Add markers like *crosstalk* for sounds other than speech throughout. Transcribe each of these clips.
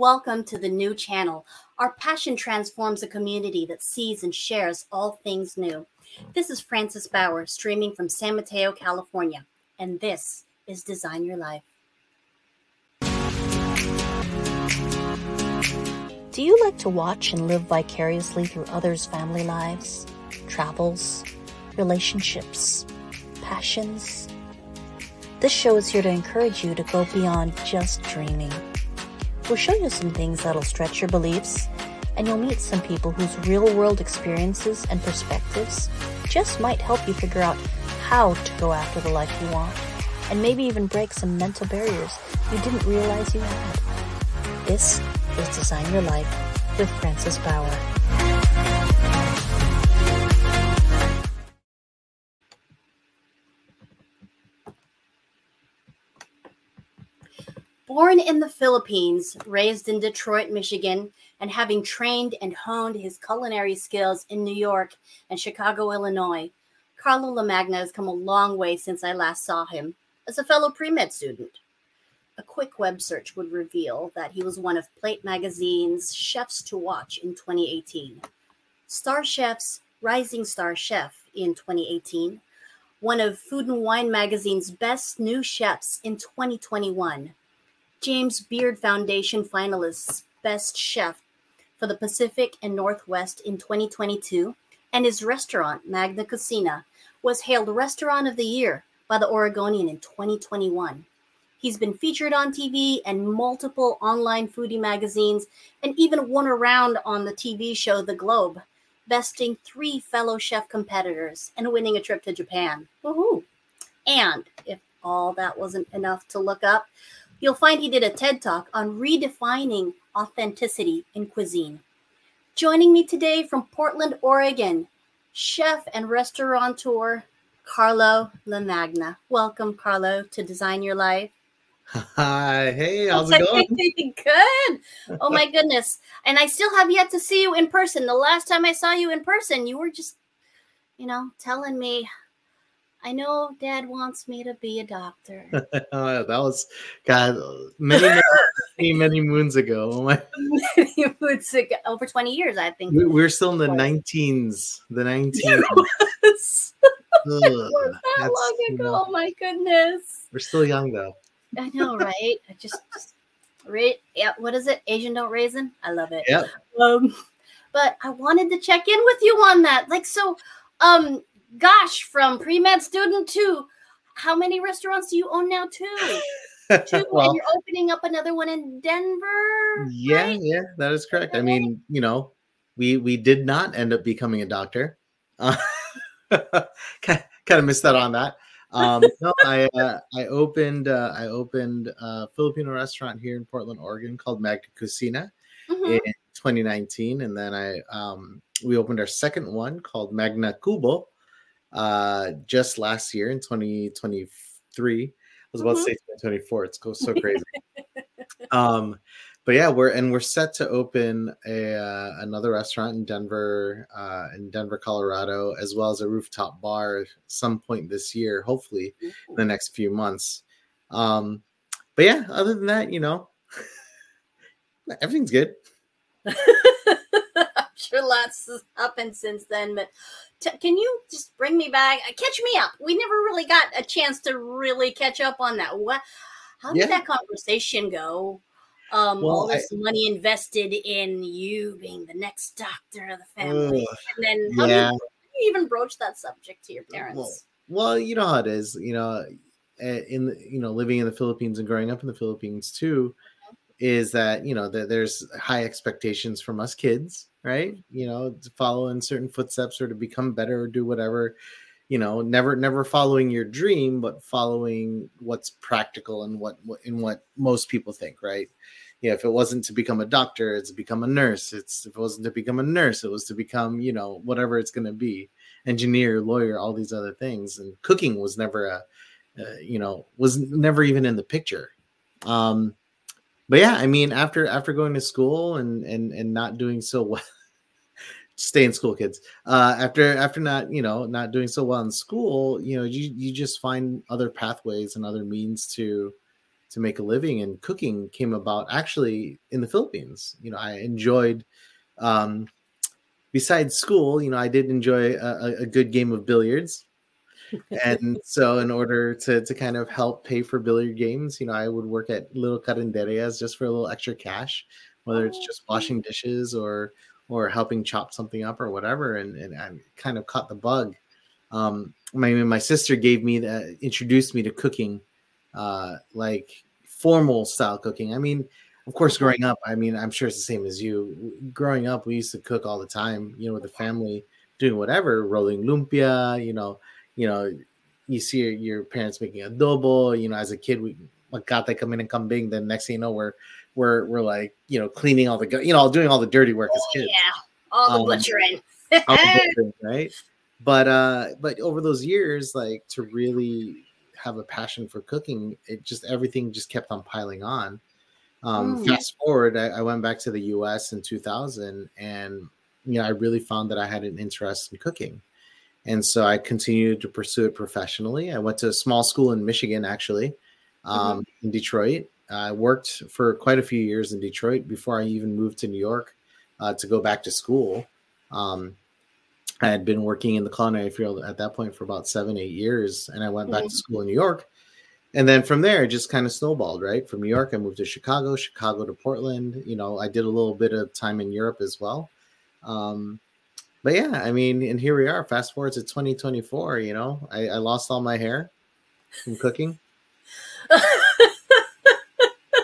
Welcome to the new channel. Our passion transforms a community that sees and shares all things new. This is Frances Bauer streaming from San Mateo, California, and this is Design Your Life. Do you like to watch and live vicariously through others' family lives, travels, relationships, passions? This show is here to encourage you to go beyond just dreaming. We'll show you some things that'll stretch your beliefs, and you'll meet some people whose real world experiences and perspectives just might help you figure out how to go after the life you want, and maybe even break some mental barriers you didn't realize you had. This is Design Your Life with Frances Bauer. Born in the Philippines, raised in Detroit, Michigan, and having trained and honed his culinary skills in New York and Chicago, Illinois, Carlo Lamagna has come a long way since I last saw him as a fellow pre med student. A quick web search would reveal that he was one of Plate Magazine's Chefs to Watch in 2018, Star Chef's Rising Star Chef in 2018, one of Food and Wine Magazine's Best New Chefs in 2021, James Beard Foundation finalists Best Chef for the Pacific and Northwest in 2022, and his restaurant, Magna Kusina, was hailed Restaurant of the Year by the Oregonian in 2021. He's been featured on TV and multiple online foodie magazines, and even won a round on the TV show The Globe, besting three fellow chef competitors and winning a trip to Japan. Woohoo! And if all that wasn't enough to look up, you'll find he did a TED talk on redefining authenticity in cuisine. Joining me today from Portland, Oregon, chef and restaurateur Carlo Lamagna. Welcome, Carlo, to Design Your Life. Hi, hey, *laughs* how's it going? *laughs* Good. Oh my goodness. And I still have yet to see you in person. The last time I saw you in person, you were just, you know, telling me, I know dad wants me to be a doctor. *laughs* that was God many, many, many moons ago. Oh my, *laughs* Many months ago, over 20 years, I think. we, we're still in the *laughs* Was. 19s. The 19s. Yes. Ugh, that that's, long you ago. know, Oh my goodness. we're still young though. I know, right? I just, just ra- yeah, what is it? Asian don't raisin? I love it. Yep. Um, but I wanted to check in with you on that. Like, so, um, gosh, from pre med student to how many restaurants do you own now? *laughs* Two. Two, well, and you're opening up another one in Denver. yeah, right? yeah, that is correct. I mean, you know, we we did not end up becoming a doctor. *laughs* Uh, kind of missed that on that. Um, no, I uh, I opened uh, I opened a Filipino restaurant here in Portland, Oregon called Magna Kusina Mhm. in 2019, and then I um, we opened our second one called Magna Kubo uh, just last year in 2023. I was about Mhm. to say 2024. It's so crazy. *laughs* um, but yeah, we're and we're set to open a uh, another restaurant in Denver, uh, in Denver, Colorado, as well as a rooftop bar some point this year, hopefully in the next few months. Um, but yeah, other than that, you know, *laughs* everything's good. *laughs* Sure lots has happened since then, but t- can you just bring me back? uh, Catch me up. We never really got a chance to really catch up on that. What? How did Yeah. that conversation go? Um, Well, all this money invested in you being the next doctor of the family, Ugh, and then how do yeah. you, how do you even broach that subject to your parents? Well, well, you know how it is. You know, eh, in you know living in the Philippines and growing up in the Philippines too, is that you know that there's high expectations from us kids, right? You know, to follow in certain footsteps or to become better or do whatever. You know, never never following your dream, but following what's practical and what in what most people think, right? Yeah, if it wasn't to become a doctor, it's become a nurse. It's if it wasn't to become a nurse, it was to become, you know, whatever it's going to be engineer, lawyer, all these other things. And cooking was never a, uh, you know, was never even in the picture. Um, but yeah, I mean, after after going to school and and and not doing so well, *laughs* stay in school, kids. Uh, after after not you know not doing so well in school, you know, you you just find other pathways and other means to to make a living. And cooking came about actually in the Philippines. You know, I enjoyed. Um, besides school, you know, I did enjoy a, a- good game of billiards. And so in order to to kind of help pay for billiard games, you know, I would work at little carinderias just for a little extra cash, whether it's just washing dishes or or helping chop something up or whatever. And and I kind of caught the bug. Um, my my sister gave me that introduced me to cooking, uh, like formal style cooking. I mean, of course, growing up, I mean, I'm sure it's the same as you. Growing up, we used to cook all the time, you know, with the family, doing whatever, rolling lumpia, you know, you know, you see your, your parents making adobo, you know, as a kid, we got to come in and come kambing. Then next thing you know, we're we're we're like, you know, cleaning all the, you know, doing all the dirty work as Oh, kids yeah, all the Um, butchering. all the *laughs* butchering, right? But uh, but over those years, like to really have a passion for cooking, it just everything just kept on piling on. Um, Mm. Fast forward, I, I went back to the U.S. in 2000, and you know I really found that I had an interest in cooking, and so I continued to pursue it professionally. I went to a small school in Michigan, actually, um, in Detroit. I worked for quite a few years in Detroit before I even moved to New York uh, to go back to school. Um, I had been working in the culinary field at that point for about seven, eight years, and I went back to school in New York. And then from there, it just kind of snowballed, right? From New York, I moved to Chicago, Chicago to Portland. You know, I did a little bit of time in Europe as well. Um, but yeah, I mean, and here we are. Fast forward to 2024. You know, I, I lost all my hair from cooking, *laughs*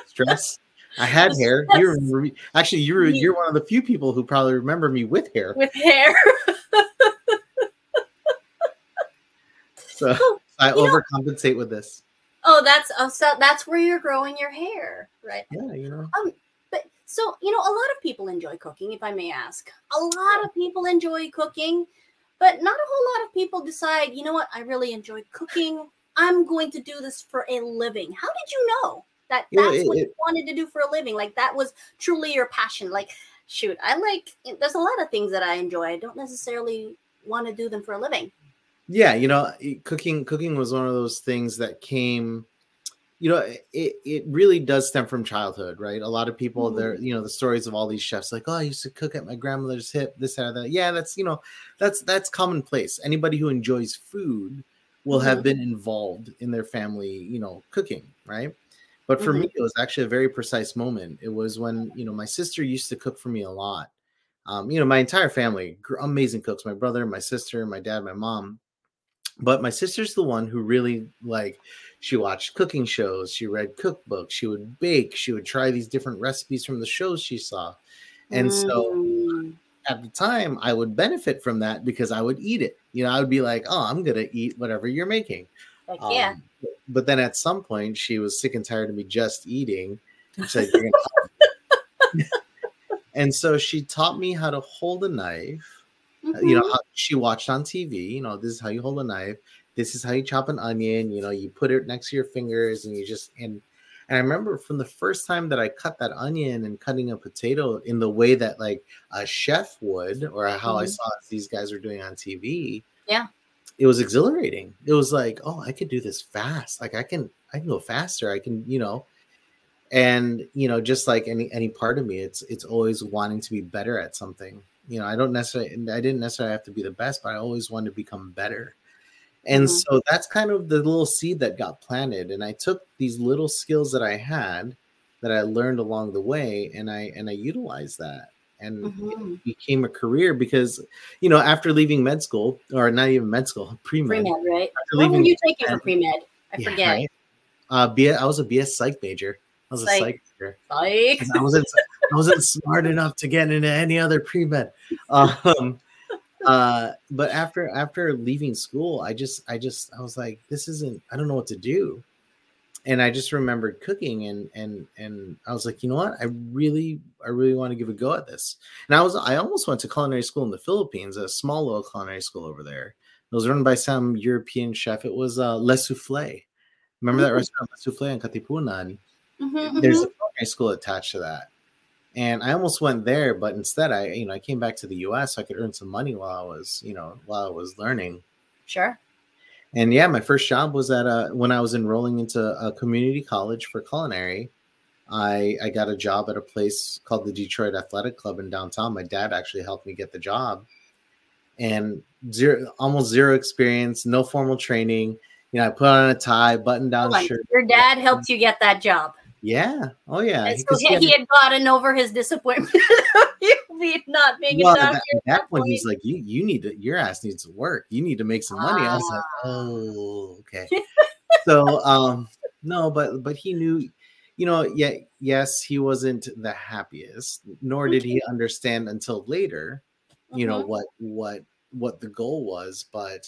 stress. I had hair. You remember me? Actually, you're you're one of the few people who probably remember me with hair. with hair. *laughs* So I You know- overcompensate with this. Oh, that's oh, so that's where you're growing your hair, right? Yeah, you know. But so you know, a lot of people enjoy cooking, if I may ask. A lot of people enjoy cooking, but not a whole lot of people decide, you know what, I really enjoy cooking. I'm going to do this for a living. How did you know that that's it- what you it- wanted to do for a living? Like that was truly your passion. Like, shoot, I like eh, there's a lot of things that I enjoy. I don't necessarily want to do them for a living. yeah you know eh, cooking cooking was one of those things that came you know it, it really does stem from childhood right? A lot of people Mhm. there you know the stories of all these chefs like oh i used to cook at my grandmother's hip this that, that. Yeah that's you know that's that's commonplace. Anybody who enjoys food will have been involved in their family you know cooking right? But for me it was actually a very precise moment. It was when you know my sister used to cook for me a lot. Um, you know my entire family amazing cooks my brother my sister my dad my mom. But my sister's the one who really like she watched cooking shows. She read cookbooks. She would bake. She would try these different recipes from the shows she saw. And so Mm. at the time i would benefit from that because i would eat it. You know i would be like oh i'm gonna eat whatever you're making. Like, yeah. Um, but then at some point she was sick and tired of me just eating. She's like, "You're gonna-" *laughs* and so she taught me how to hold a knife. You know Mhm. she watched on tv you know this is how you hold a knife this is how you chop an onion you know you put it next to your fingers and you just and and i remember from the first time that i cut that onion and cutting a potato in the way that like a chef would or how i Mhm. saw these guys were doing on tv Yeah. it was exhilarating. It was like oh i could do this fast. Like i can i can go faster. I can you know and you know just like any any part of me it's it's always wanting to be better at something. You know i don't necessarily i didn't necessarily have to be the best but i always wanted to become better and Mhm. so that's kind of the little seed that got planted and i took these little skills that i had that I learned along the way, and I and I utilized that, and Mhm. it became a career because you know after leaving med school or not even med school *laughs* pre med, Pre med, right? What were you taking for pre med? I Yeah, forget. right? Uh, B- I was a BS psych major. I was a Psych. psych major. 'Cause I wasn't I wasn't smart enough to get into any other pre med. *laughs* Um, uh, but after after leaving school, I just I just I was like, this isn't. I don't know what to do. And I just remembered cooking, and and and I was like, you know what? I really I really want to give a go at this. And I was I almost went to culinary school in the Philippines, a small little culinary school over there. It was run by some European chef. It was uh, Le Souffle. Remember that Ooh. restaurant Le Souffle in Katipunan? mhm, there's mhm. a culinary school attached to that and i almost went there but instead i you know i came back to the us so i could earn some money while i was you know while i was learning sure. and yeah my first job was at a when i was enrolling into a community college for culinary i i got a job at a place called the detroit athletic club in downtown my dad actually helped me get the job and zero almost zero experience no formal training you know i put on a tie button down on. shirt Your dad helped you get that job. Yeah oh yeah And so he, he had- had gotten over his disappointment *laughs* not being well, a at that, at that point, he's like, "You, you need to. Your ass needs to work. You need to make some money." I was like, Ah. "Oh, okay." *laughs* so, um, no, but but he knew, you know, yeah, yes, he wasn't the happiest, nor did he understand until later, you know, Mhm. what what what the goal was, but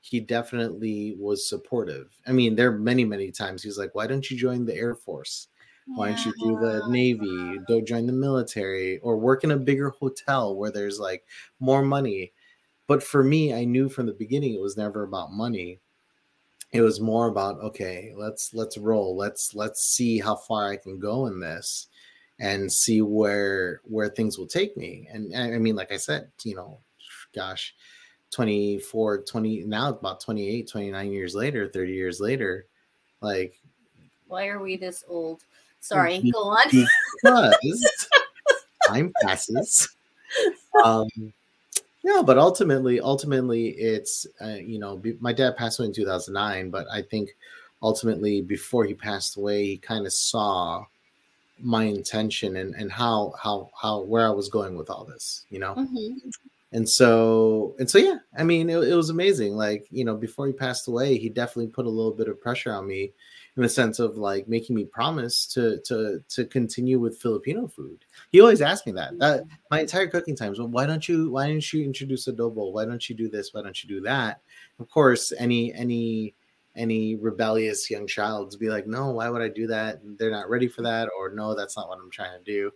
he definitely was supportive. I mean, there are many many times he's like, "Why don't you join the Air Force?" Why don't you do the. Navy, go join the military, or work in a bigger hotel where there's like more money? But for me, I knew from the beginning it was never about money. It was more about okay, let's let's roll. Let's let's see how far I can go in this and see where where things will take me. And I I mean, like I said, you know, gosh, 24, 20 now about 28, 29 years later, 30 years later, like Why are we this old? Sorry, go on. because time passes. *laughs* Um, yeah, but ultimately, ultimately, it's uh, you know, be, my dad passed away in 2009, but I think ultimately, before he passed away, he kind of saw my intention and and how how how where I was going with all this, you know Mhm. And so and so yeah i mean it, it was amazing like you know before he passed away he definitely put a little bit of pressure on me in the sense of like making me promise to to to continue with filipino food. He always asked me that that my entire cooking times well why don't you why don't you introduce adobo? Why don't you do this? Why don't you do that? Of course any any any rebellious young child to be like no why would i do that? They're not ready for that or no that's not what i'm trying to do.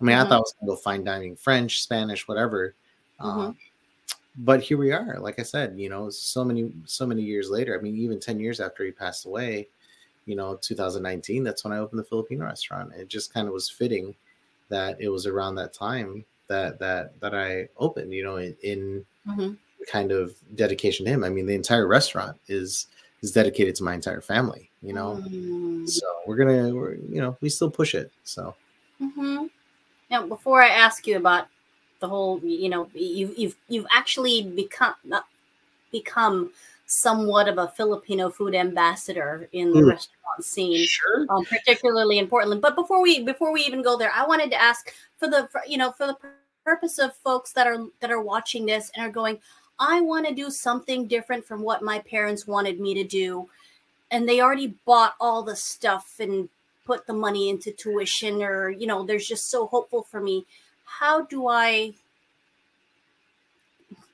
I mean i Mhm. thought i was going to go fine dining french spanish whatever Mhm. um, but here we are like i said you know so many so many years later i mean even 10 years after he passed away you know 2019 that's when i opened the filipino restaurant it just kind of was fitting that it was around that time that that that i opened you know in, in Mhm. kind of dedication to him i mean the entire restaurant is is dedicated to my entire family you know Mm. so we're gonna we're, you know we still push it so hmm Now, before I ask you about the whole, you know, you, you've you've actually become become somewhat of a Filipino food ambassador in the Mm. restaurant scene, sure um, particularly in Portland. But before we before we even go there, I wanted to ask for the for, you know for the purpose of folks that are that are watching this and are going, I want to do something different from what my parents wanted me to do, and they already bought all the stuff and put the money into tuition, or you know, there's just so hopeful for me. How do I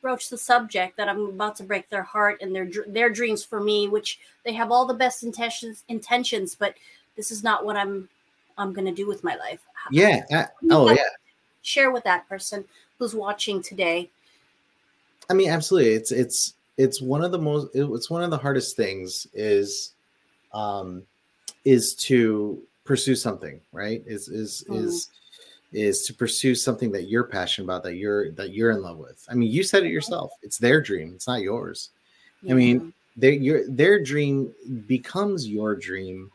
broach the subject that I'm about to break their heart and their their dreams for me, which they have all the best intentions intentions, but this is not what I'm I'm going to do with my life. Yeah uh, oh yeah Share with that person who's watching today. I mean, absolutely. It's it's it's one of the most it's one of the hardest things is um is to pursue something, right? Is is Mhm. is is to pursue something that you're passionate about that you're that you're in love with. I mean, you said it yourself. It's their dream. It's not yours. I mean, their your their dream becomes your dream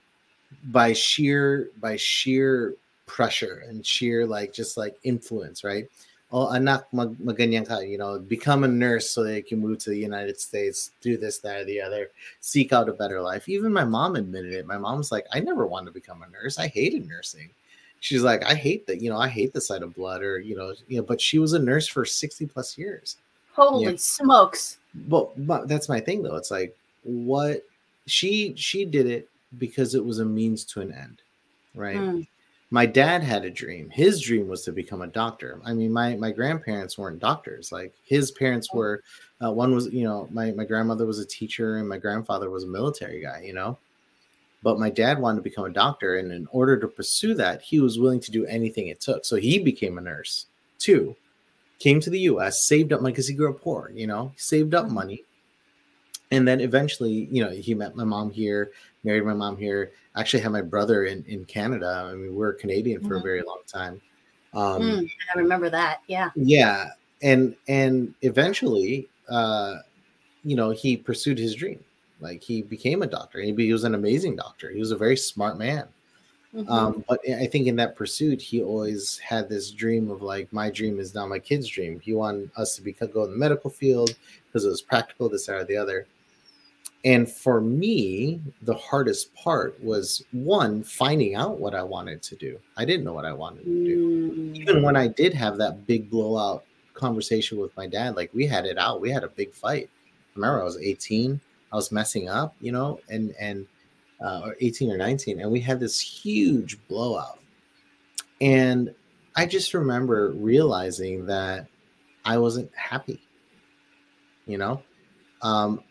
by sheer by sheer pressure and sheer like just like influence, right? oh anak mag maganyan ka, you know, become a nurse so that you can move to the United States, do this, that, or the other, seek out a better life. Even my mom admitted it. My mom's like, I never wanted to become a nurse. I hated nursing. She's like, I hate that, you know, I hate the sight of blood, or you know, you know, but she was a nurse for 60 plus years. Holy smokes. But, but that's my thing though. It's like what she she did it because it was a means to an end, right? Mm. my dad had a dream his dream was to become a doctor i mean my my grandparents weren't doctors like his parents were uh, one was you know my my grandmother was a teacher and my grandfather was a military guy you know but my dad wanted to become a doctor and in order to pursue that he was willing to do anything it took so he became a nurse too came to the us saved up money because he grew up poor you know saved up Mhm. money and then eventually you know he met my mom here married my mom here actually had my brother in in canada i mean we are canadian for a Mhm. very long time um Mm, I remember that. Yeah. yeah and and eventually uh you know he pursued his dream like he became a doctor he, he was an amazing doctor he was a very smart man Mhm. um, but I think in that pursuit, he always had this dream of like, my dream is now my kid's dream. He wanted us to be go in the medical field because it was practical, this, that, or the other. And for me, the hardest part was one, finding out what I wanted to do. I didn't know what I wanted to do. Mm. Even when I did have that big blowout conversation with my dad, like we had it out, we had a big fight. Remember, I was 18, I was messing up, you know, and, and, uh, or 18 or 19, and we had this huge blowout. And I just remember realizing that I wasn't happy. You know, um,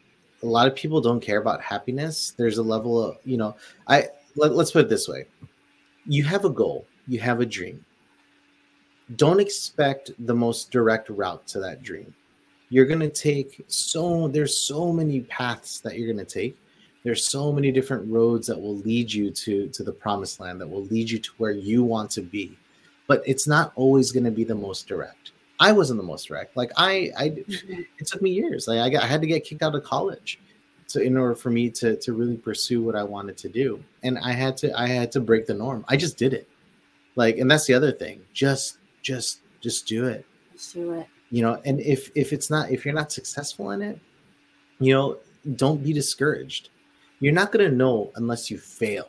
a lot of people don't care about happiness. There's a level of, you know, I let, let's put it this way: you have a goal, you have a dream. Don't expect the most direct route to that dream. You're gonna take so there's so many paths that you're gonna take. There's so many different roads that will lead you to to the promised land that will lead you to where you want to be. But it's not always going to be the most direct. I wasn't the most direct. Like i i Mhm. it took me years. Like i got i had to get kicked out of college so in order for me to to really pursue what i wanted to do. And i had to i had to break the norm. I just did it. Like and that's the other thing. Just just just do it. Let's do it. You know and if if it's not if you're not successful in it you know don't be discouraged you're not going to know unless you fail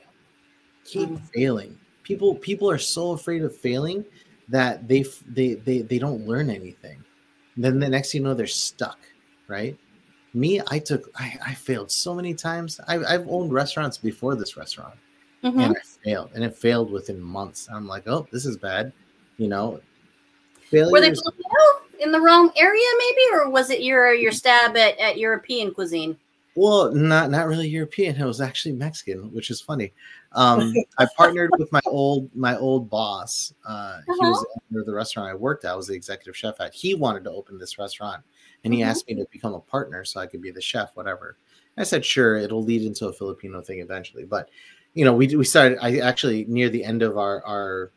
keep Mm. failing people people are so afraid of failing that they they they, they don't learn anything then the next thing you know they're stuck right me i took i, I failed so many times I, i've owned restaurants before this restaurant Mhm. and I failed, and it failed within months. I'm like, oh, this is bad, you know. Were they in the wrong area, maybe, or was it your your stab at, at European cuisine? well, not not really European. It was actually Mexican, which is funny. Um, I partnered with my old my old boss. Uh, He was the the restaurant I worked at. I was the executive chef at. He wanted to open this restaurant, and he Mhm. asked me to become a partner so I could be the chef, whatever. I said, sure, it'll lead into a Filipino thing eventually. But you know, we we started. I actually near the end of our our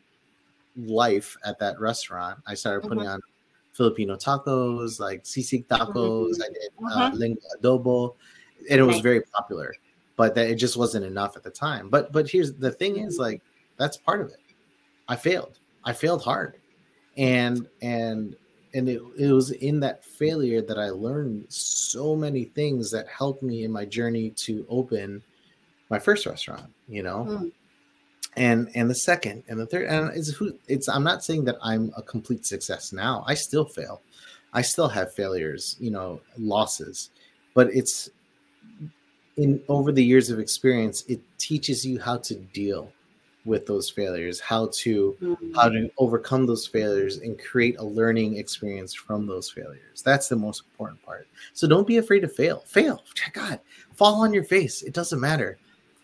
life at that restaurant, I started putting on Filipino tacos, like sisig tacos. I did uh, Mhm. lengua adobo, and it was very popular. But that it just wasn't enough at the time. But but here's the thing: is like that's part of it. I failed. I failed hard, and and and it, it was in that failure that I learned so many things that helped me in my journey to open my first restaurant. You know, Mm. And and the second and the third and it's who it's i'm not saying that i'm a complete success now. I still fail. I still have failures you know losses but it's in over the years of experience it teaches you how to deal with those failures how to Mm. how to overcome those failures and create a learning experience from those failures. That's the most important part. So don't be afraid to fail. Fail. God fall on your face. It doesn't matter.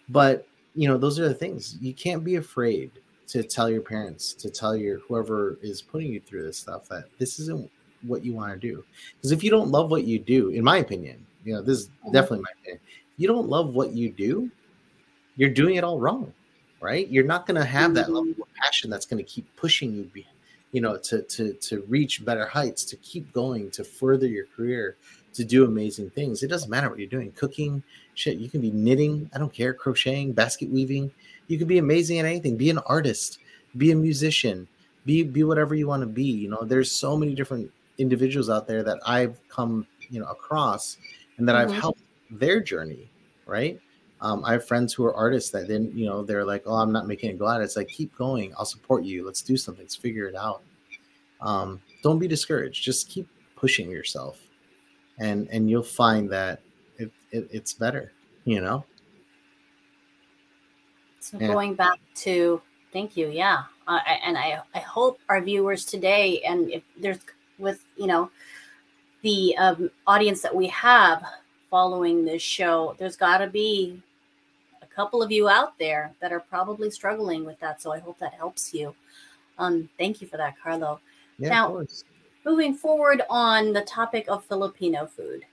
But you know those are the things. You can't be afraid to tell your parents to tell your whoever is putting you through this stuff that this isn't what you want to do. Because if you don't love what you do in my opinion you know this is Mhm. definitely my opinion if you don't love what you do you're doing it all wrong right? You're not going to have that level of passion that's going to keep pushing you you know to to to reach better heights to keep going to further your career to do amazing things. It doesn't matter what you're doing cooking shit you can be knitting i don't care crocheting basket weaving. You can be amazing at anything. Be an artist be a musician be be whatever you want to be you know? There's so many different individuals out there that i've come you know across and that Mhm. i've helped their journey right? Um, i have friends who are artists that then you know they're like oh i'm not making it go out it's like keep going. I'll support you. Let's do something. Let's figure it out. Um, don't be discouraged. Just keep pushing yourself and and you'll find that it, it it's better you know So Yeah. going back to thank you, yeah, uh, I- and I I hope our viewers today, and if there's with you know the um, audience that we have following this show, there's got to be a couple of you out there that are probably struggling with that. So I hope that helps you. Um, thank you for that, Carlo. yeah Now- of course. Moving forward on the topic of Filipino food,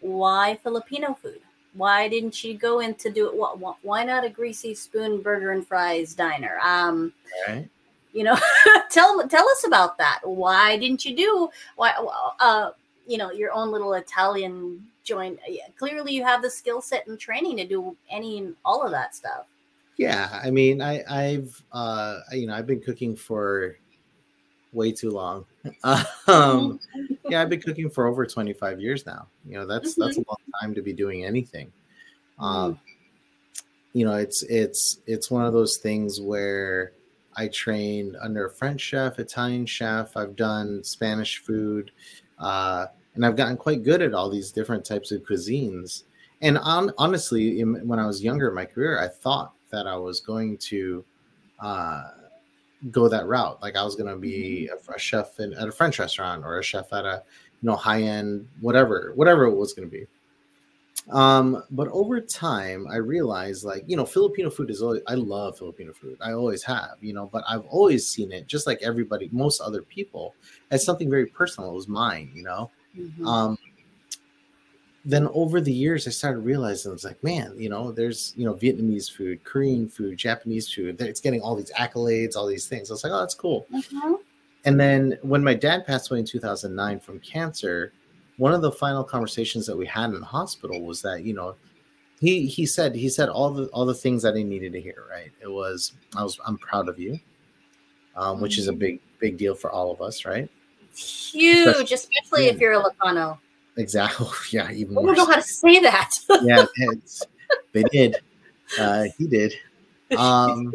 why Filipino food? Why didn't you go into do it? wh- wh- Why not a greasy spoon burger and fries diner? Um, right you know, *laughs* tell tell us about that. Why didn't you do why? Uh, you know, your own little Italian joint. Yeah, Clearly, you have the skill set and training to do any and all of that stuff. Yeah, I mean, I, I've, uh, you know, I've been cooking for way too long. *laughs* um, yeah, I've been cooking for over 25 years now. You know, that's that's a long time to be doing anything. Um, you know, it's it's it's one of those things where I trained under a French chef, Italian chef. I've done Spanish food, uh, and I've gotten quite good at all these different types of cuisines. And on, honestly, in, when I was younger in my career, I thought that I was going to uh, go that route. Like I was going to be a, a chef in, at a French restaurant or a chef at a you know high end whatever whatever it was going to be. Um, but over time, I realized like you know Filipino food is always I love Filipino food. I always have, you know, but I've always seen it just like everybody, most other people, as something very personal. It was mine, you know. Mhm. Um, then over the years, I started realizing it's like, man, you know, there's you know Vietnamese food, Korean food, Japanese food. It's getting all these accolades, all these things. I was like, oh, that's cool. Mhm. And then when my dad passed away in 2009 from cancer, one of the final conversations that we had in the hospital was that you know he he said he said all the all the things that he needed to hear. Right? It was I was I'm proud of you, um, which is a big big deal for all of us, right? Huge, especially if Yeah. you're a Lacano. Exactly. *laughs* Yeah, even I don't know so. how to say that. *laughs* yeah, they did. Uh, he did. Um,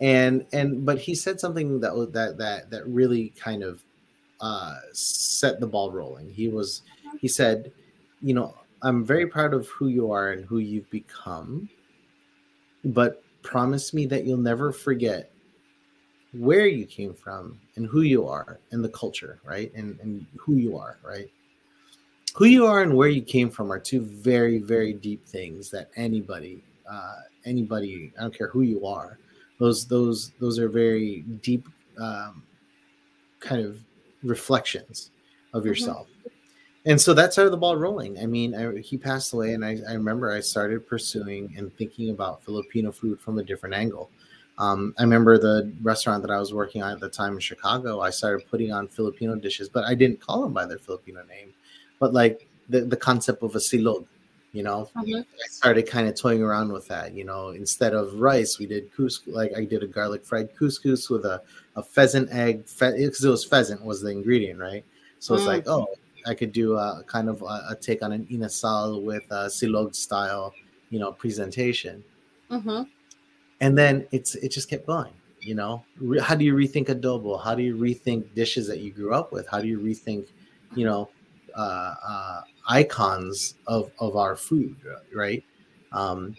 and and but he said something that that that that really kind of uh, set the ball rolling. He was he said, you know, I'm very proud of who you are and who you've become, but promise me that you'll never forget where you came from and who you are and the culture, right? And and who you are, right? Who you are and where you came from are two very very deep things that anybody uh anybody i don't care who you are those those those are very deep um kind of reflections of yourself. And so that started the ball rolling. I mean I, he passed away and I, I remember i started pursuing and thinking about filipino food from a different angle. Um, I remember the restaurant that I was working on at the time in Chicago. I started putting on Filipino dishes, but I didn't call them by their Filipino name but like the, the concept of a silog, you know, Mhm. I started kind of toying around with that. You know, instead of rice, we did couscous. Like I did a garlic fried couscous with a, a pheasant egg, because it was pheasant was the ingredient, right? So it's Mm. like, oh, I could do a kind of a, a take on an inasal with a silog style, you know, presentation, hmm and then it's it just kept going. You know, Re- how do you rethink adobo? How do you rethink dishes that you grew up with? How do you rethink, you know, uh, uh, icons of of our food, right? Um,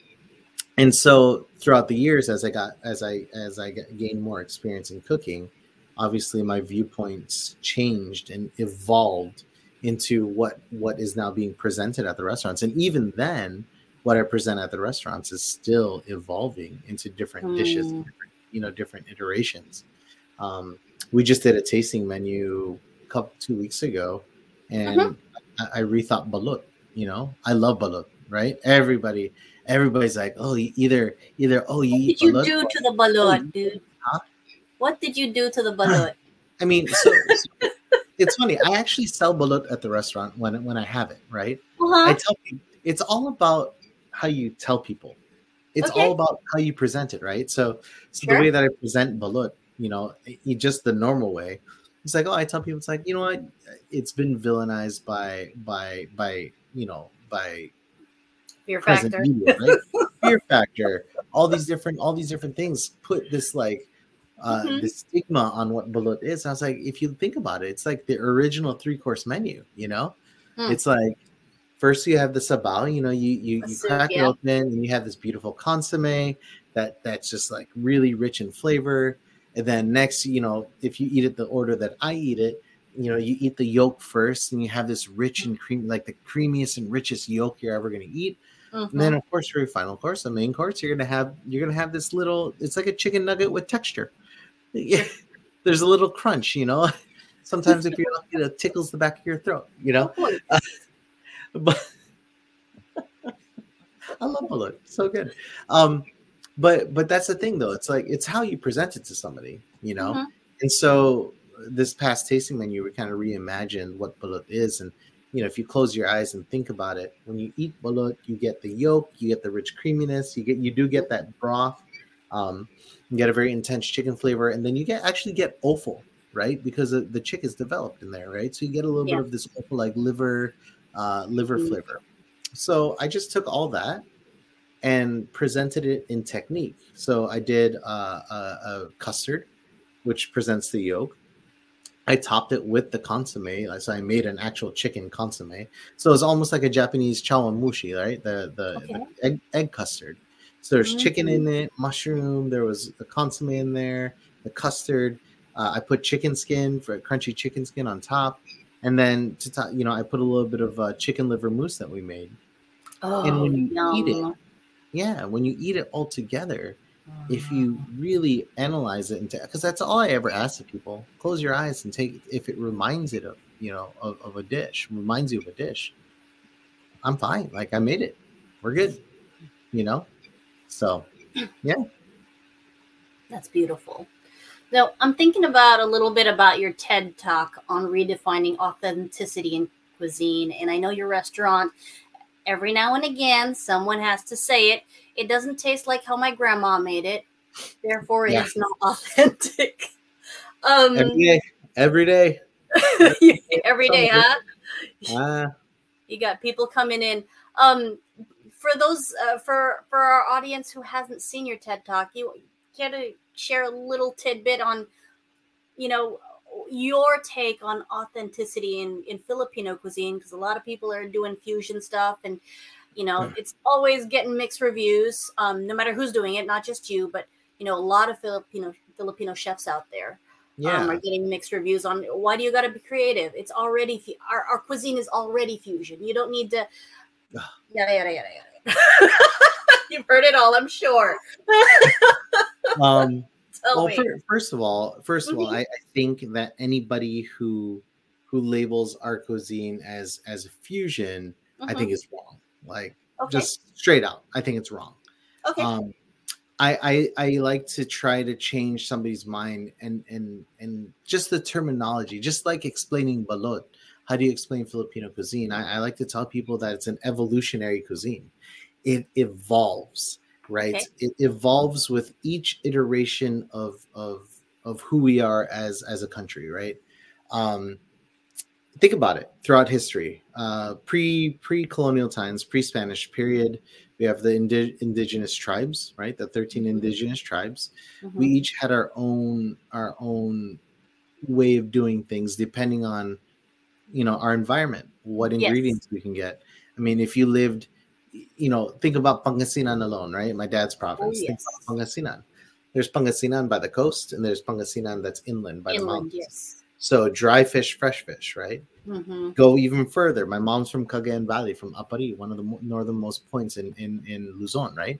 and so throughout the years, as I got as I as I gained more experience in cooking, obviously my viewpoints changed and evolved into what what is now being presented at the restaurants. And even then, what I present at the restaurants is still evolving into different dishes, Mm. different, you know, different iterations. Um, we just did a tasting menu a couple two weeks ago, and I, I rethought balut. You know, I love balut, right? Everybody, everybody's like, oh, either either oh, you What did you balut do to the balut, dude? Huh? What did you do to the balut? I mean, so, so it's funny. I actually sell balut at the restaurant when when I have it, right? I Uh-huh. tell people it's all about how you tell people. It's Okay. all about how you present it, right? So, so Sure. the way that I present balut you know, just the normal way. It's like, oh, I tell people, it's like, you know what, it's been villainized by by by you know by Fear factor. media, right? *laughs* Fear factor, all these different all these different things put this like uh Mhm. this stigma on what balut is. I was like, if you think about it, it's like the original three course menu, you know? Hmm. It's like first you have the sabaw, you know, you you, you crack it open and you have this beautiful consomme that that's just like really rich in flavor. And then next, you know, if you eat it the order that I eat it, you know, you eat the yolk first and you have this rich and creamy, like the creamiest and richest yolk you're ever gonna eat. Mhm. And then of course for your final course, the main course, you're gonna have you're gonna have this little it's like a chicken nugget with texture. *laughs* Yeah. There's a little crunch, you know. *laughs* Sometimes if you're lucky, it tickles the back of your throat, you know. Oh, *laughs* But I love balut. So good. Um, but but that's the thing though. It's like it's how you present it to somebody, you know. Mhm. And so this past tasting menu, we kind of reimagined what balut is, and you know, if you close your eyes and think about it, when you eat balut, you get the yolk, you get the rich creaminess, you get you do get that broth, um, you get a very intense chicken flavor, and then you get actually get offal, right? Because the, the chick is developed in there, right? So you get a little Yeah. bit of this offal like liver, uh, liver Mhm. flavor. So I just took all that and presented it in technique. So I did uh, a, a custard, which presents the yolk. I topped it with the consomme, so I made an actual chicken consomme. So it's almost like a Japanese chawanmushi, right? The the, Okay. the egg, egg custard. So there's chicken Mhm. in it, mushroom. There was the consomme in there, the custard. Uh, I put chicken skin for crunchy chicken skin on top, and then to top, you know, I put a little bit of uh, chicken liver mousse that we made. Oh, and when you yum. eat it, Yeah, when you eat it all together, if ah. you really analyze it into because that's all I ever ask of people. Close your eyes and take if it reminds it of you know of, of a dish, reminds you of a dish. I'm fine. Like I made it. We're good. You know? So yeah. That's beautiful. Now, I'm thinking about a little bit about your TED talk on redefining authenticity in cuisine. And I know your restaurant, every now and again, someone has to say it. It doesn't taste like how my grandma made it. Therefore, it is not *laughs* authentic. Um, every day, every day. *laughs* every day, huh? Ah, you got people coming in um for those uh, for for our audience who hasn't seen your ted talk you care to share a little tidbit on you know your take on authenticity in in filipino cuisine because a lot of people are doing fusion stuff and you know Hmm. it's always getting mixed reviews um no matter who's doing it not just you but you know a lot of filipino filipino chefs out there yeah. um, are getting mixed reviews on why do you got to be creative? It's already fu- our, our cuisine is already fusion. You don't need to yada yada yada yada. *laughs* You've heard it all, I'm sure. *laughs* um Tell well first of all first of all Mhm. I, I think that anybody who who labels our cuisine as as a fusion i think is wrong. Like okay. just straight out i think it's wrong. Okay. um I, I i like to try to change somebody's mind and and and just the terminology just like explaining balot how do you explain filipino cuisine? I, I like to tell people that it's an evolutionary cuisine. It evolves right? Okay. it evolves with each iteration of of of who we are as as a country right? Um think about it throughout history. Uh pre pre-colonial times pre-spanish period we have the indi- indigenous tribes right? The 13 indigenous tribes. We Mhm. each had our own our own way of doing things depending on you know our environment what Yes. ingredients we can get. I mean if you lived you know think about pangasinan alone right my dad's province think yes. about pangasinan there's pangasinan by the coast and there's pangasinan that's inland by the Inland, mountains yes. so dry fish fresh fish right hmm go even further. My mom's from Cagayan Valley, from Aparri, one of the northernmost points in in in Luzon, right?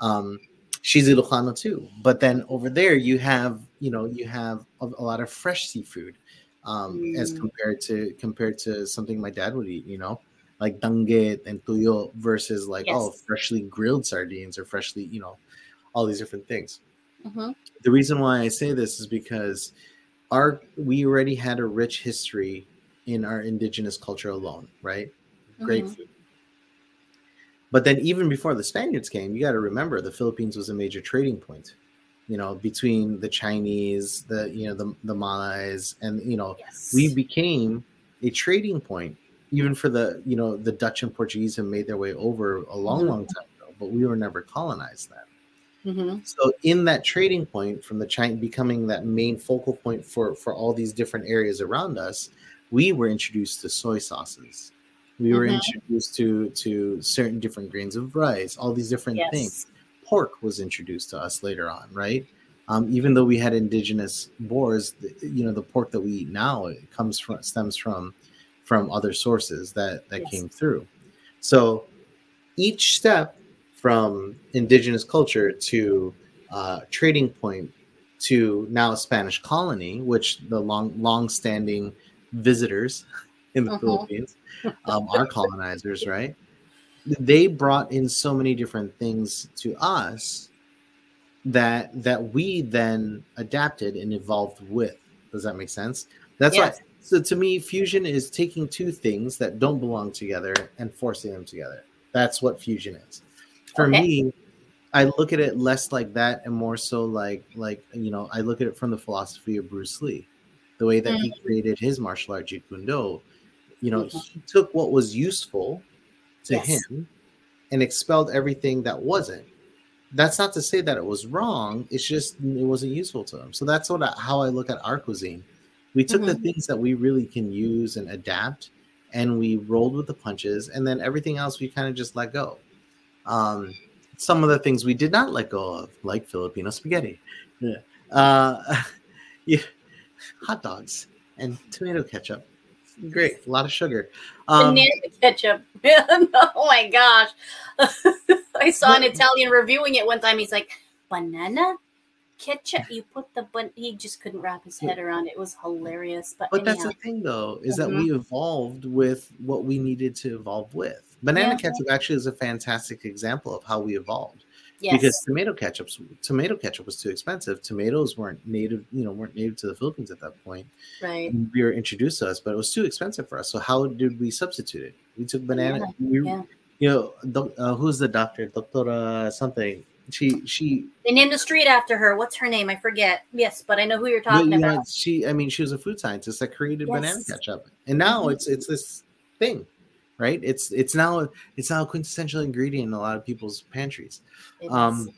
Um, she's Ilocano too. But then over there, you have you know you have a, a lot of fresh seafood, um, as Mm. compared to compared to something my dad would eat. You know, like danggit and tuyo versus like oh freshly grilled sardines or freshly you know all these different things hmm the reason why I say this is because our we already had a rich history in our indigenous culture alone, right? Great Mhm. food. But then even before the Spaniards came, you got to remember the Philippines was a major trading point. you know, between the Chinese, the you know the the Malays, and you know, Yes. we became a trading point, even for the you know the Dutch and Portuguese have made their way over a long, Mhm. long time ago, but we were never colonized then. Mhm. So in that trading point from the China becoming that main focal point for for all these different areas around us, we were introduced to soy sauces. We were Mhm. introduced to to certain different grains of rice, all these different things. Pork was introduced to us later on, right? Um, even though we had indigenous boars, the- you know, the pork that we eat now it comes from stems from from other sources that that Yes. came through. So each step from indigenous culture to uh, trading point to now a Spanish colony, which the long long standing visitors *laughs* in the Mhm. Philippines um, are colonizers, right? They brought in so many different things to us that that we then adapted and evolved with. Does that make sense? That's Yes. why. So to me, fusion is taking two things that don't belong together and forcing them together. That's what fusion is. For Okay. me, I look at it less like that and more so like like you know I look at it from the philosophy of Bruce Lee, the way that he created his martial art Jeet Kune Do. You know, Mhm. he took what was useful to Yes. him and expelled everything that wasn't. That's not to say that it was wrong. It's just it wasn't useful to him. So that's what I, how I look at our cuisine. We took the Mhm. things that we really can use and adapt, and we rolled with the punches, and then everything else we kind of just let go. Um, some of the things we did not let go of, like Filipino spaghetti, yeah. uh, *laughs* yeah, hot dogs and tomato ketchup. Great, a lot of sugar. Um, Banana ketchup. *laughs* oh my gosh. *laughs* I saw an Italian reviewing it one time. He's like, banana ketchup? You put the bun. He just couldn't wrap his head around it. It was hilarious. But, But that's the thing, though, is that Mhm. we evolved with what we needed to evolve with. Banana Yeah. ketchup actually is a fantastic example of how we evolved yes. because tomato ketchup, tomato ketchup was too expensive. Tomatoes weren't native, you know, weren't native to the Philippines at that point. right. We were introduced to us, but it was too expensive for us. So how did we substitute it? We took banana. we, yeah. You know, uh, who's the doctor? Doctor uh, something. She she They named a street after her. What's her name? I forget. Yes, but I know who you're talking know, about. she i mean she was a food scientist that created banana ketchup and now Mhm. it's it's this thing right it's it's now it's now a quintessential ingredient in a lot of people's pantries It um is.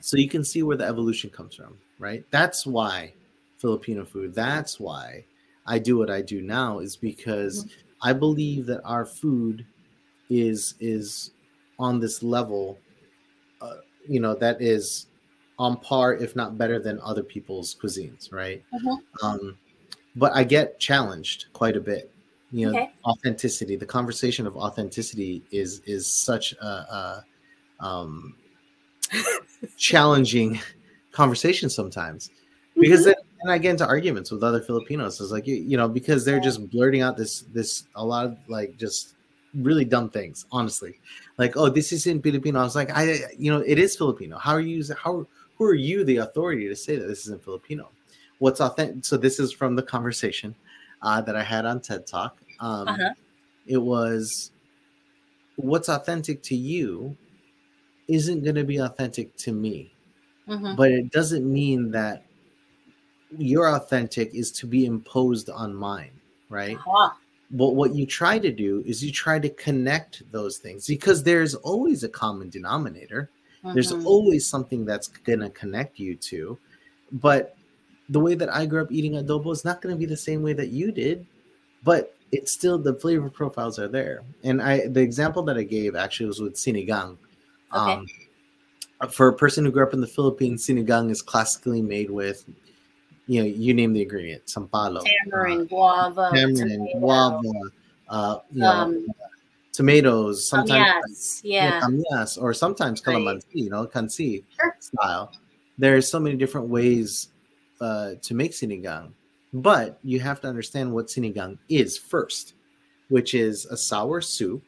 so you can see where the evolution comes from right that's why filipino food that's why i do what i do now is because i believe that our food is is on this level uh, you know that is on par if not better than other people's cuisines right Mhm. um but i get challenged quite a bit you know Okay. authenticity the conversation of authenticity is is such a, a um *laughs* challenging conversation sometimes because Mhm. then and I get into arguments with other Filipinos. It's like you, you know because they're just blurting out this this a lot of like just really dumb things. Honestly, like oh this isn't Filipino. I was like I you know it is Filipino. How are you how who are you the authority to say that this isn't Filipino? What's authentic? So this is from the conversation uh, that I had on TED Talk. Um, Uh-huh. It was what's authentic to you isn't going to be authentic to me Mhm. but it doesn't mean that your authentic is to be imposed on mine right Ah, but what you try to do is you try to connect those things because there's always a common denominator there's mhm. always something that's going to connect you to but the way that i grew up eating adobo is not going to be the same way that you did but it's still the flavor profiles are there and i the example that i gave actually was with sinigang Okay. um, for a person who grew up in the philippines sinigang is classically made with you know you name the ingredient sampalok tamarind, guava, uh, tamarind tomato, guava uh, you know, um, tomatoes sometimes kamyas, yeah. kamyas, or sometimes Right. calamansi, you know, kansi Sure. style. There's so many different ways uh, to make sinigang, but you have to understand what sinigang is first, which is a sour soup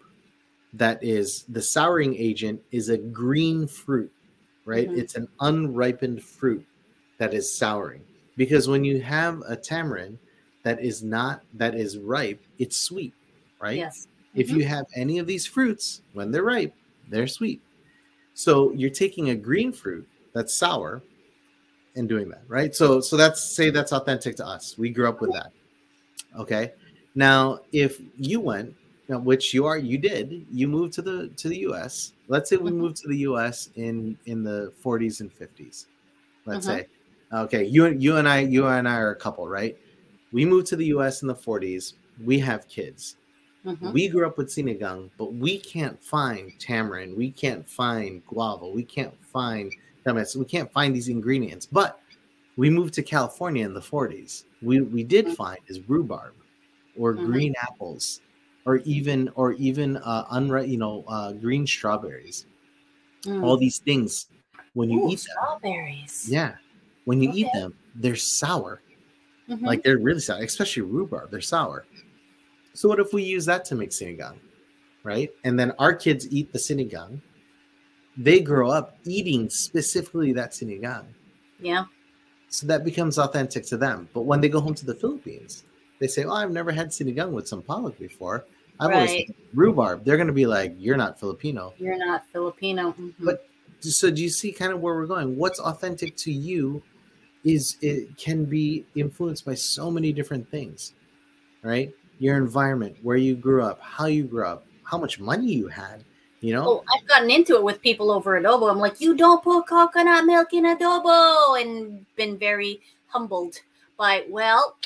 that is the souring agent is a green fruit, right? Mhm. It's an unripened fruit that is souring. Because when you have a tamarind that is not that is ripe, it's sweet, right? Yes. If you have any of these fruits, when they're ripe, they're sweet. So you're taking a green fruit that's sour and doing that, right? So so that's say that's authentic to us. We grew up with that. Okay. Now, if you went, now, which you are, you did, you moved to the to the U.S. Let's say we Mhm. moved to the U.S. in in the 40s and 50s. Let's Mhm. say, okay, you you and I, you and I are a couple, right? We moved to the U.S. in the 40s. We have kids. Mhm. We grew up with sinigang, but we can't find tamarind. We can't find guava. We can't find. We can't find these ingredients. But we moved to California in the 40s. We we did Mhm. find is rhubarb or Mhm. green apples or even or even uh you know uh green strawberries. Mm. All these things when you Ooh, eat them, strawberries. yeah, when you eat them, they're sour. Mhm. Like they're really sour, especially rhubarb. They're sour. So what if we use that to make sinigang, right? And then our kids eat the sinigang. They grow up eating specifically that sinigang, yeah. so that becomes authentic to them. But when they go home to the Philippines, they say, "Oh, I've never had sinigang with sampalok before. I've always Right. had rhubarb." They're going to be like, "You're not Filipino." You're not Filipino. Mhm. But- so do you see kind of where we're going what's authentic to you is it can be influenced by so many different things right your environment where you grew up how you grew up how much money you had you know Oh, I've gotten into it with people over adobo. I'm like, you don't put coconut milk in adobo, and been very humbled by, well,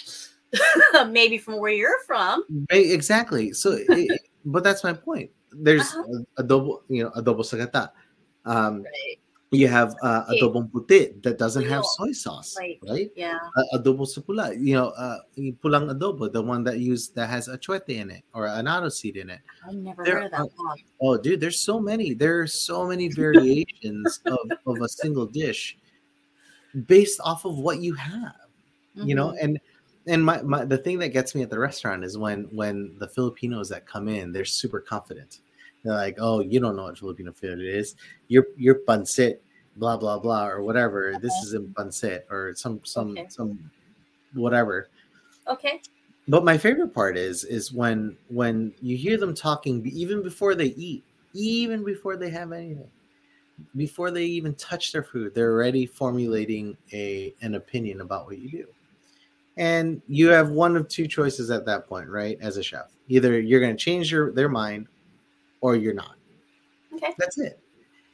*laughs* maybe from where you're from. Exactly so it, but that's my point there's Uh-huh. adobo you know adobo sagata um Right. You have uh, adobong puti that doesn't have soy sauce Right. right Yeah. uh, adobo sapula, you know, uh, pulang adobo, the one that used that has achuete in it or annatto seed in it. I've never There heard of that. Oh, dude, there's so many. There are so many variations of, of a single dish based off of what you have, you know. Mhm. And and my, my the thing that gets me at the restaurant is when when the Filipinos that come in, they're super confident. They're like, "Oh, you don't know what Filipino food is. You're you're pancit, blah blah blah, or whatever. This isn't pancit or some some Okay. some whatever." Okay. But my favorite part is is when when you hear them talking even before they eat, even before they have anything, before they even touch their food, they're already formulating a an opinion about what you do. And you have one of two choices at that point, right? As a chef, either you're going to change your their mind, or you're not. Okay. That's it.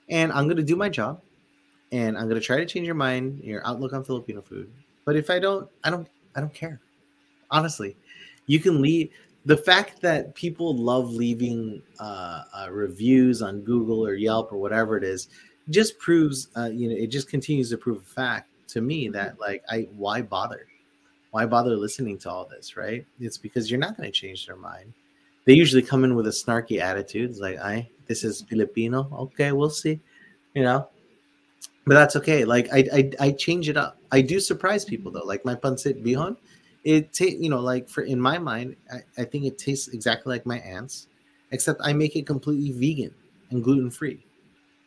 And I'm going to do my job, and I'm going to try to change your mind, your outlook on Filipino food. But if I don't, I don't, I don't care. Honestly, you can leave. The fact that people love leaving uh, uh, reviews on Google or Yelp or whatever it is, just proves, uh, you know, it just continues to prove a fact to me that like, I why bother? Why bother listening to all this, right? It's because you're not going to change their mind. They usually come in with a snarky attitude, it's like, "I this is Filipino, okay, we'll see," you know. But that's okay. Like I, I, I change it up. I do surprise people though. Like my pancit bihon, it ta- you know like for in my mind, I, I think it tastes exactly like my aunt's, except I make it completely vegan and gluten free.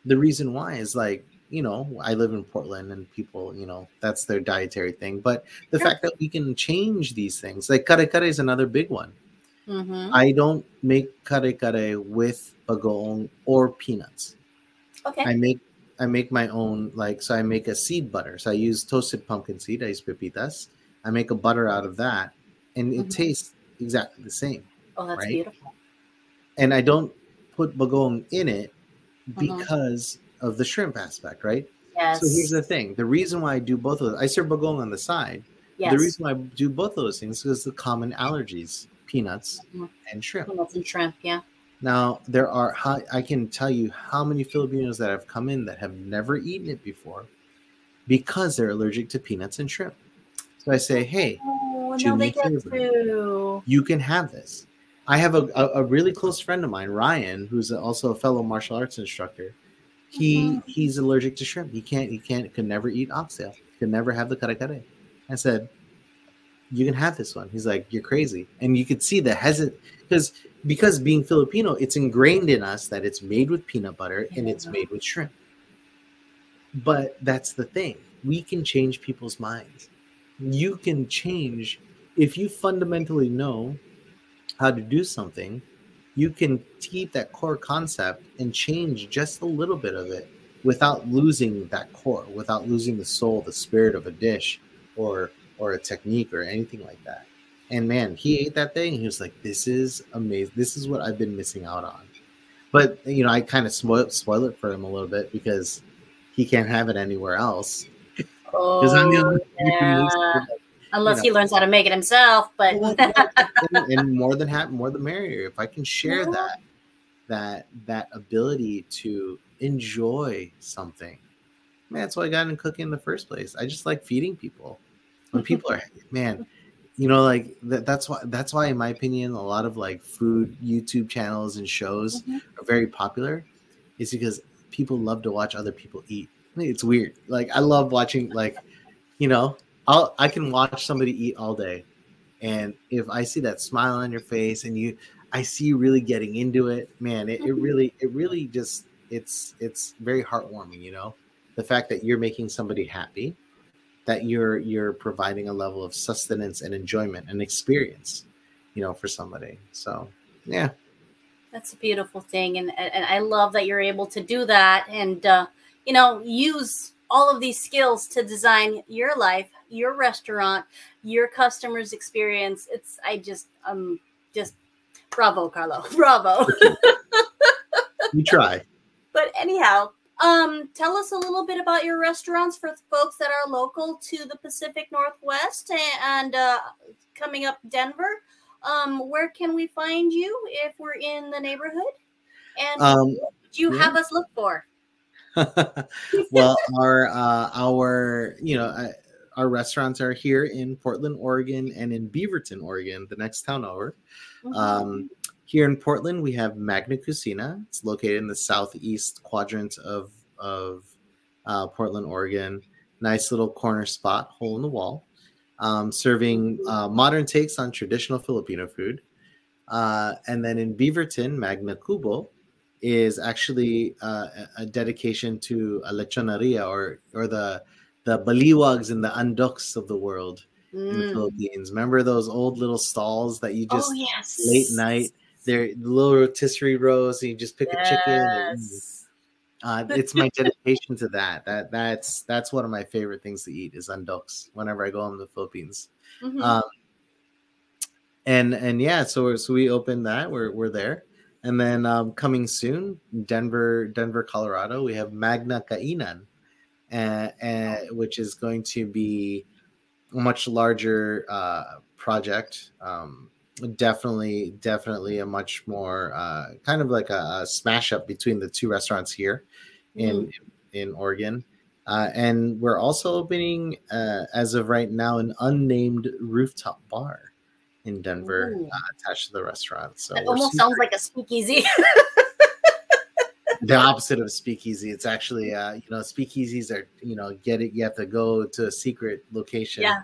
The reason why is like you know I live in Portland and people you know that's their dietary thing. But the Sure. fact that we can change these things, like kare kare is another big one. Mm-hmm. I don't make kare kare with bagoong or peanuts. Okay. I make I make my own like so I make a seed butter. So I use toasted pumpkin seed, I use pepitas. I make a butter out of that and it Mhm. tastes exactly the same. oh, that's right? beautiful. And I don't put bagoong in it Mhm. because of the shrimp aspect, right? Yes. So here's the thing. The reason why I do both of those, I serve bagoong on the side. yes. The reason why I do both of those things is because the common allergies, peanuts Mhm. and shrimp. Peanuts and shrimp. Yeah. Now there are I can tell you how many Filipinos that have come in that have never eaten it before because they're allergic to peanuts and shrimp. So I say, hey, Oh, no, they get to. you can have this. I have a, a, a really close friend of mine, Ryan, who's also a fellow martial arts instructor. He Mhm. he's allergic to shrimp. He can't he can't could never eat oxtail. Could never have the kare kare. I said, you can have this one. He's like, you're crazy, and you could see the hesit because because being Filipino, it's ingrained in us that it's made with peanut butter and it's made with shrimp. But that's the thing. We can change people's minds. You can change if you fundamentally know how to do something, you can keep that core concept and change just a little bit of it without losing that core, without losing the soul, the spirit of a dish or or a technique or anything like that. And man, he ate that thing. he was like, "This is amazing. This is what I've been missing out on." But you know, I kind of spoil spoil it for him a little bit because he can't have it anywhere else. Oh, I'm the only yeah. one Unless you he learns how to make it himself, but and, and more than happy, more the merrier. If I can share Yeah. that, that that ability to enjoy something, man, that's why I got in cooking in the first place. I just like feeding people. When people are, man, you know, like that, that's why that's why, in my opinion, a lot of like food YouTube channels and shows Mhm. are very popular. Is because people love to watch other people eat. It's weird. Like I love watching, like, you know, I'll I can watch somebody eat all day, and if I see that smile on your face and you, I see you really getting into it, man, it, it Mhm. really, it really just, it's it's very heartwarming. You know, the fact that you're making somebody happy, that you're you're providing a level of sustenance and enjoyment and experience, you know, for somebody. So yeah, That's a beautiful thing, and and I love that you're able to do that, and uh, you know, use all of these skills to design your life, your restaurant, your customers' experience. It's I just um just bravo, Carlo, *laughs* bravo. *laughs* you try. but anyhow, um, tell us a little bit about your restaurants for folks that are local to the Pacific Northwest and uh, coming up Denver. Um, where can we find you if we're in the neighborhood? And Um, what would you yeah. have us look for? *laughs* *laughs* well, our uh, our you know uh, our restaurants are here in Portland, Oregon, and in Beaverton, Oregon, the next town over. Mhm. Um, here in Portland, we have Magna Kusina. It's located in the southeast quadrant of of uh, Portland, Oregon. Nice little corner spot, hole in the wall, um, serving uh, modern takes on traditional Filipino food. Uh, and then in Beaverton, Magna Kubo is actually uh, a- a dedication to a lechoneria or or the the baliwags and the andoks of the world in the Mm. Philippines. Remember those old little stalls that you just oh yes, late night. They're little rotisserie rows, and you just pick a chicken. and- Yes. uh, it's my dedication to that. That that's that's one of my favorite things to eat is andoks whenever I go home to the Philippines. Mhm. Um, and and yeah, so so we opened that. We're we're there, and then um, coming soon, Denver, Denver, Colorado. We have Magna Kainan, uh, uh, which is going to be a much larger uh, project. Um, definitely, definitely a much more uh, kind of like a, a smash up between the two restaurants here in in Oregon. Uh, and we're also opening, uh, as of right now, an unnamed rooftop bar in Denver uh, attached to the restaurant. So That almost sounds like a speakeasy. the opposite of a speakeasy. It's actually, uh, you know, speakeasies are, you know, get it. You have to go to a secret location. Yeah.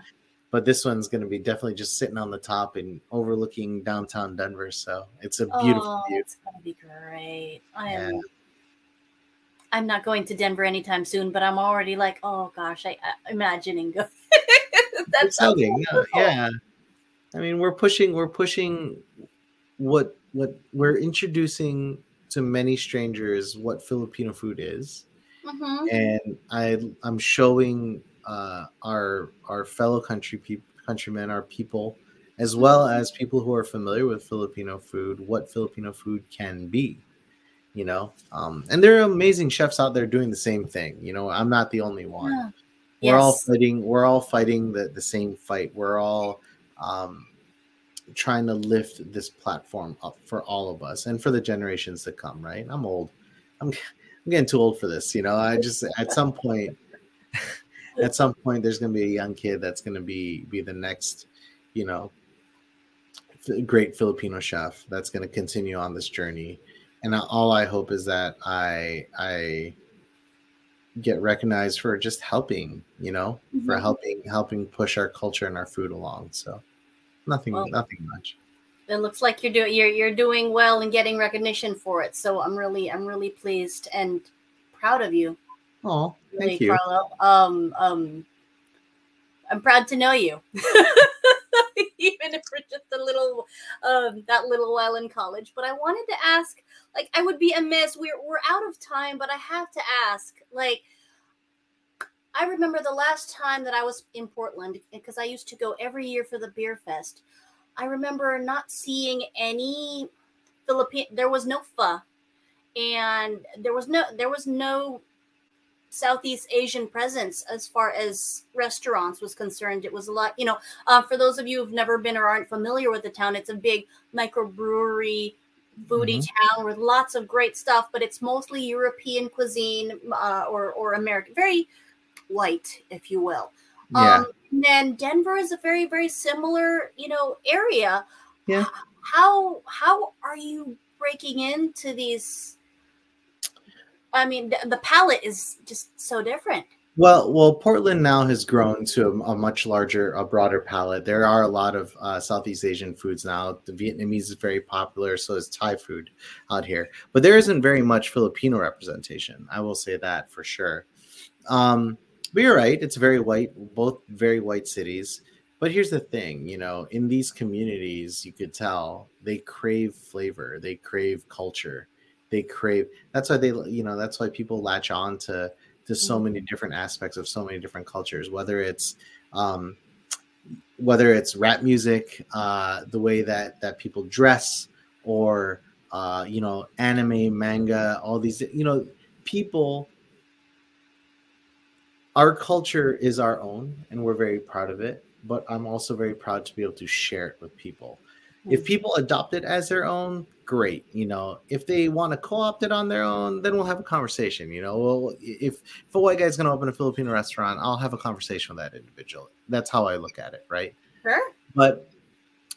But this one's going to be definitely just sitting on the top and overlooking downtown Denver. So it's a beautiful oh, view. it's gonna be great. I am. Yeah. I'm not going to Denver anytime soon, but I'm already like, oh gosh, I, I imagining going. *laughs* That's exciting. Yeah, yeah. I mean, we're pushing. We're pushing. What what we're introducing to many strangers what Filipino food is, hmm and I I'm showing uh, our our fellow country peop countrymen, our people, as well as people who are familiar with Filipino food, what Filipino food can be. You know, um, and there are amazing chefs out there doing the same thing. You know, I'm not the only one Yeah. we're all fighting we're all fighting the, the same fight we're all um, trying to lift this platform up for all of us and for the generations to come right i'm old i'm, I'm getting too old for this you know i just at some point at some point there's going to be a young kid that's going to be be the next you know great filipino chef that's going to continue on this journey and all i hope is that i i get recognized for just helping you know for Mhm. helping helping push our culture and our food along so nothing Well- nothing much It looks like you're doing you're you're doing well and getting recognition for it. So I'm really I'm really pleased and proud of you. oh thank you Carlo. Um um I'm proud to know you. *laughs* Even it for just a little um that little while in college. But I wanted to ask, like, I would be amiss. We're we're out of time, but I have to ask, like. I remember the last time that I was in Portland because I used to go every year for the beer fest. I remember not seeing any Philippine. There was no pho, and there was no there was no Southeast Asian presence as far as restaurants was concerned. It was a lot, you know. Uh, for those of you who've never been or aren't familiar with the town, it's a big microbrewery foodie Mhm. town with lots of great stuff, but it's mostly European cuisine uh, or or American, very white, if you will. Yeah. Um, and then Denver is a very very similar, you know, area. Yeah. How how are you breaking into these? I mean, the, the palette is just so different. Well, well, Portland now has grown to a, a much larger, a broader palette. There are a lot of uh, Southeast Asian foods now. The Vietnamese is very popular, so is Thai food out here. But there isn't very much Filipino representation. I will say that for sure. Um, but you're right; it's very white, both very white cities. But here's the thing, you know, in these communities, you could tell they crave flavor, they crave culture, they crave. That's why they, you know, that's why people latch on to to so many different aspects of so many different cultures whether it's um, whether it's rap music uh, the way that that people dress or uh, you know anime manga all these you know people our culture is our own and we're very proud of it but i'm also very proud to be able to share it with people if people adopt it as their own great you know if they want to co-opt it on their own then we'll have a conversation you know well if if a white guy's going to open a filipino restaurant i'll have a conversation with that individual. That's how i look at it right? Sure. but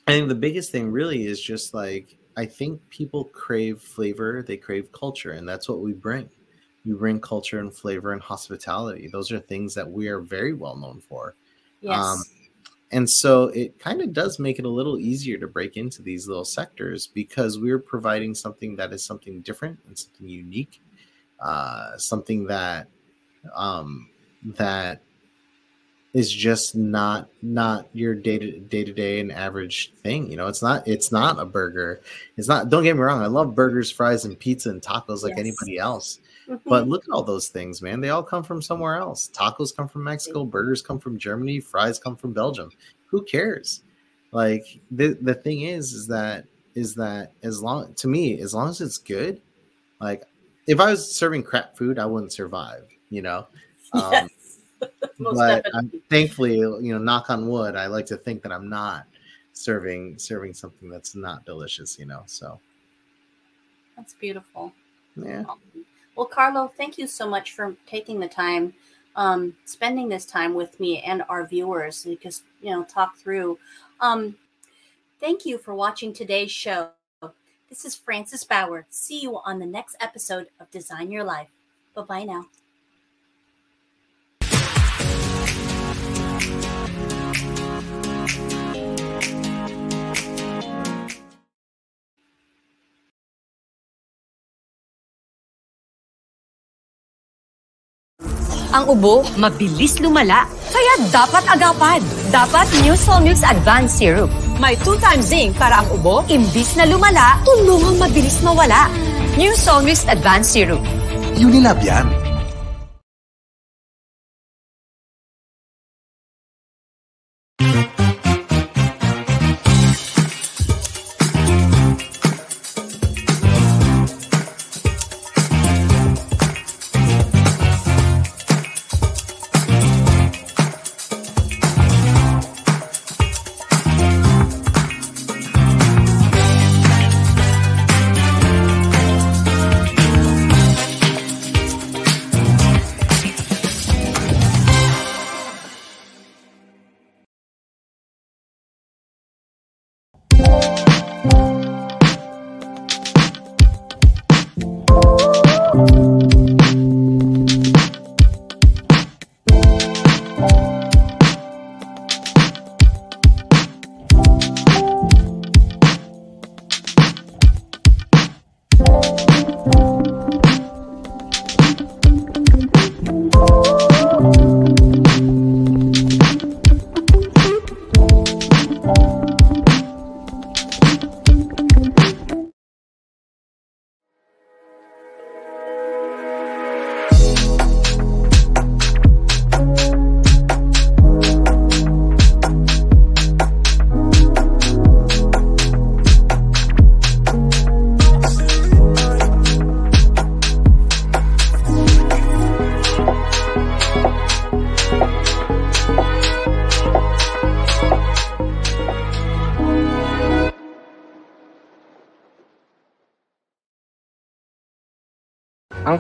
i think the biggest thing really is just like i think people crave flavor they crave culture and that's what we bring. We bring culture and flavor and hospitality. Those are things that we are very well known for. Yes. Um, and so it kind of does make it a little easier to break into these little sectors because we're providing something that is something different and something unique, uh, something that um, that is just not not your day to day to day and average thing. You know, it's not it's not a burger. It's not. Don't get me wrong. I love burgers, fries, and pizza and tacos like Yes. anybody else. But look at all those things, man. They all come from somewhere else. Tacos come from Mexico, burgers come from Germany, fries come from Belgium. Who cares? Like the the thing is is that is that as long to me, as long as it's good, like if I was serving crap food, I wouldn't survive, you know. *laughs* Um, yes. But. Thankfully, you know, knock on wood, I like to think that I'm not serving serving something that's not delicious, you know. So That's beautiful. yeah. Well, Carlo, thank you so much for taking the time, um, spending this time with me and our viewers. We just, you know, talk through. Um, thank you for watching today's show. This is Frances Bauer. See you on the next episode of Design Your Life. Bye bye now. Ang ubo, mabilis lumala. Kaya dapat agapan. Dapat New Solmux Advanced Syrup. May 2 times zinc para ang ubo, imbis na lumala, tulungang mabilis mawala. New Solmux Advanced Syrup. Unilab yan.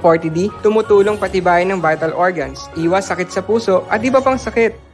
Ang 40D tumutulong patibayin ng vital organs, iwas sakit sa puso at iba pang sakit.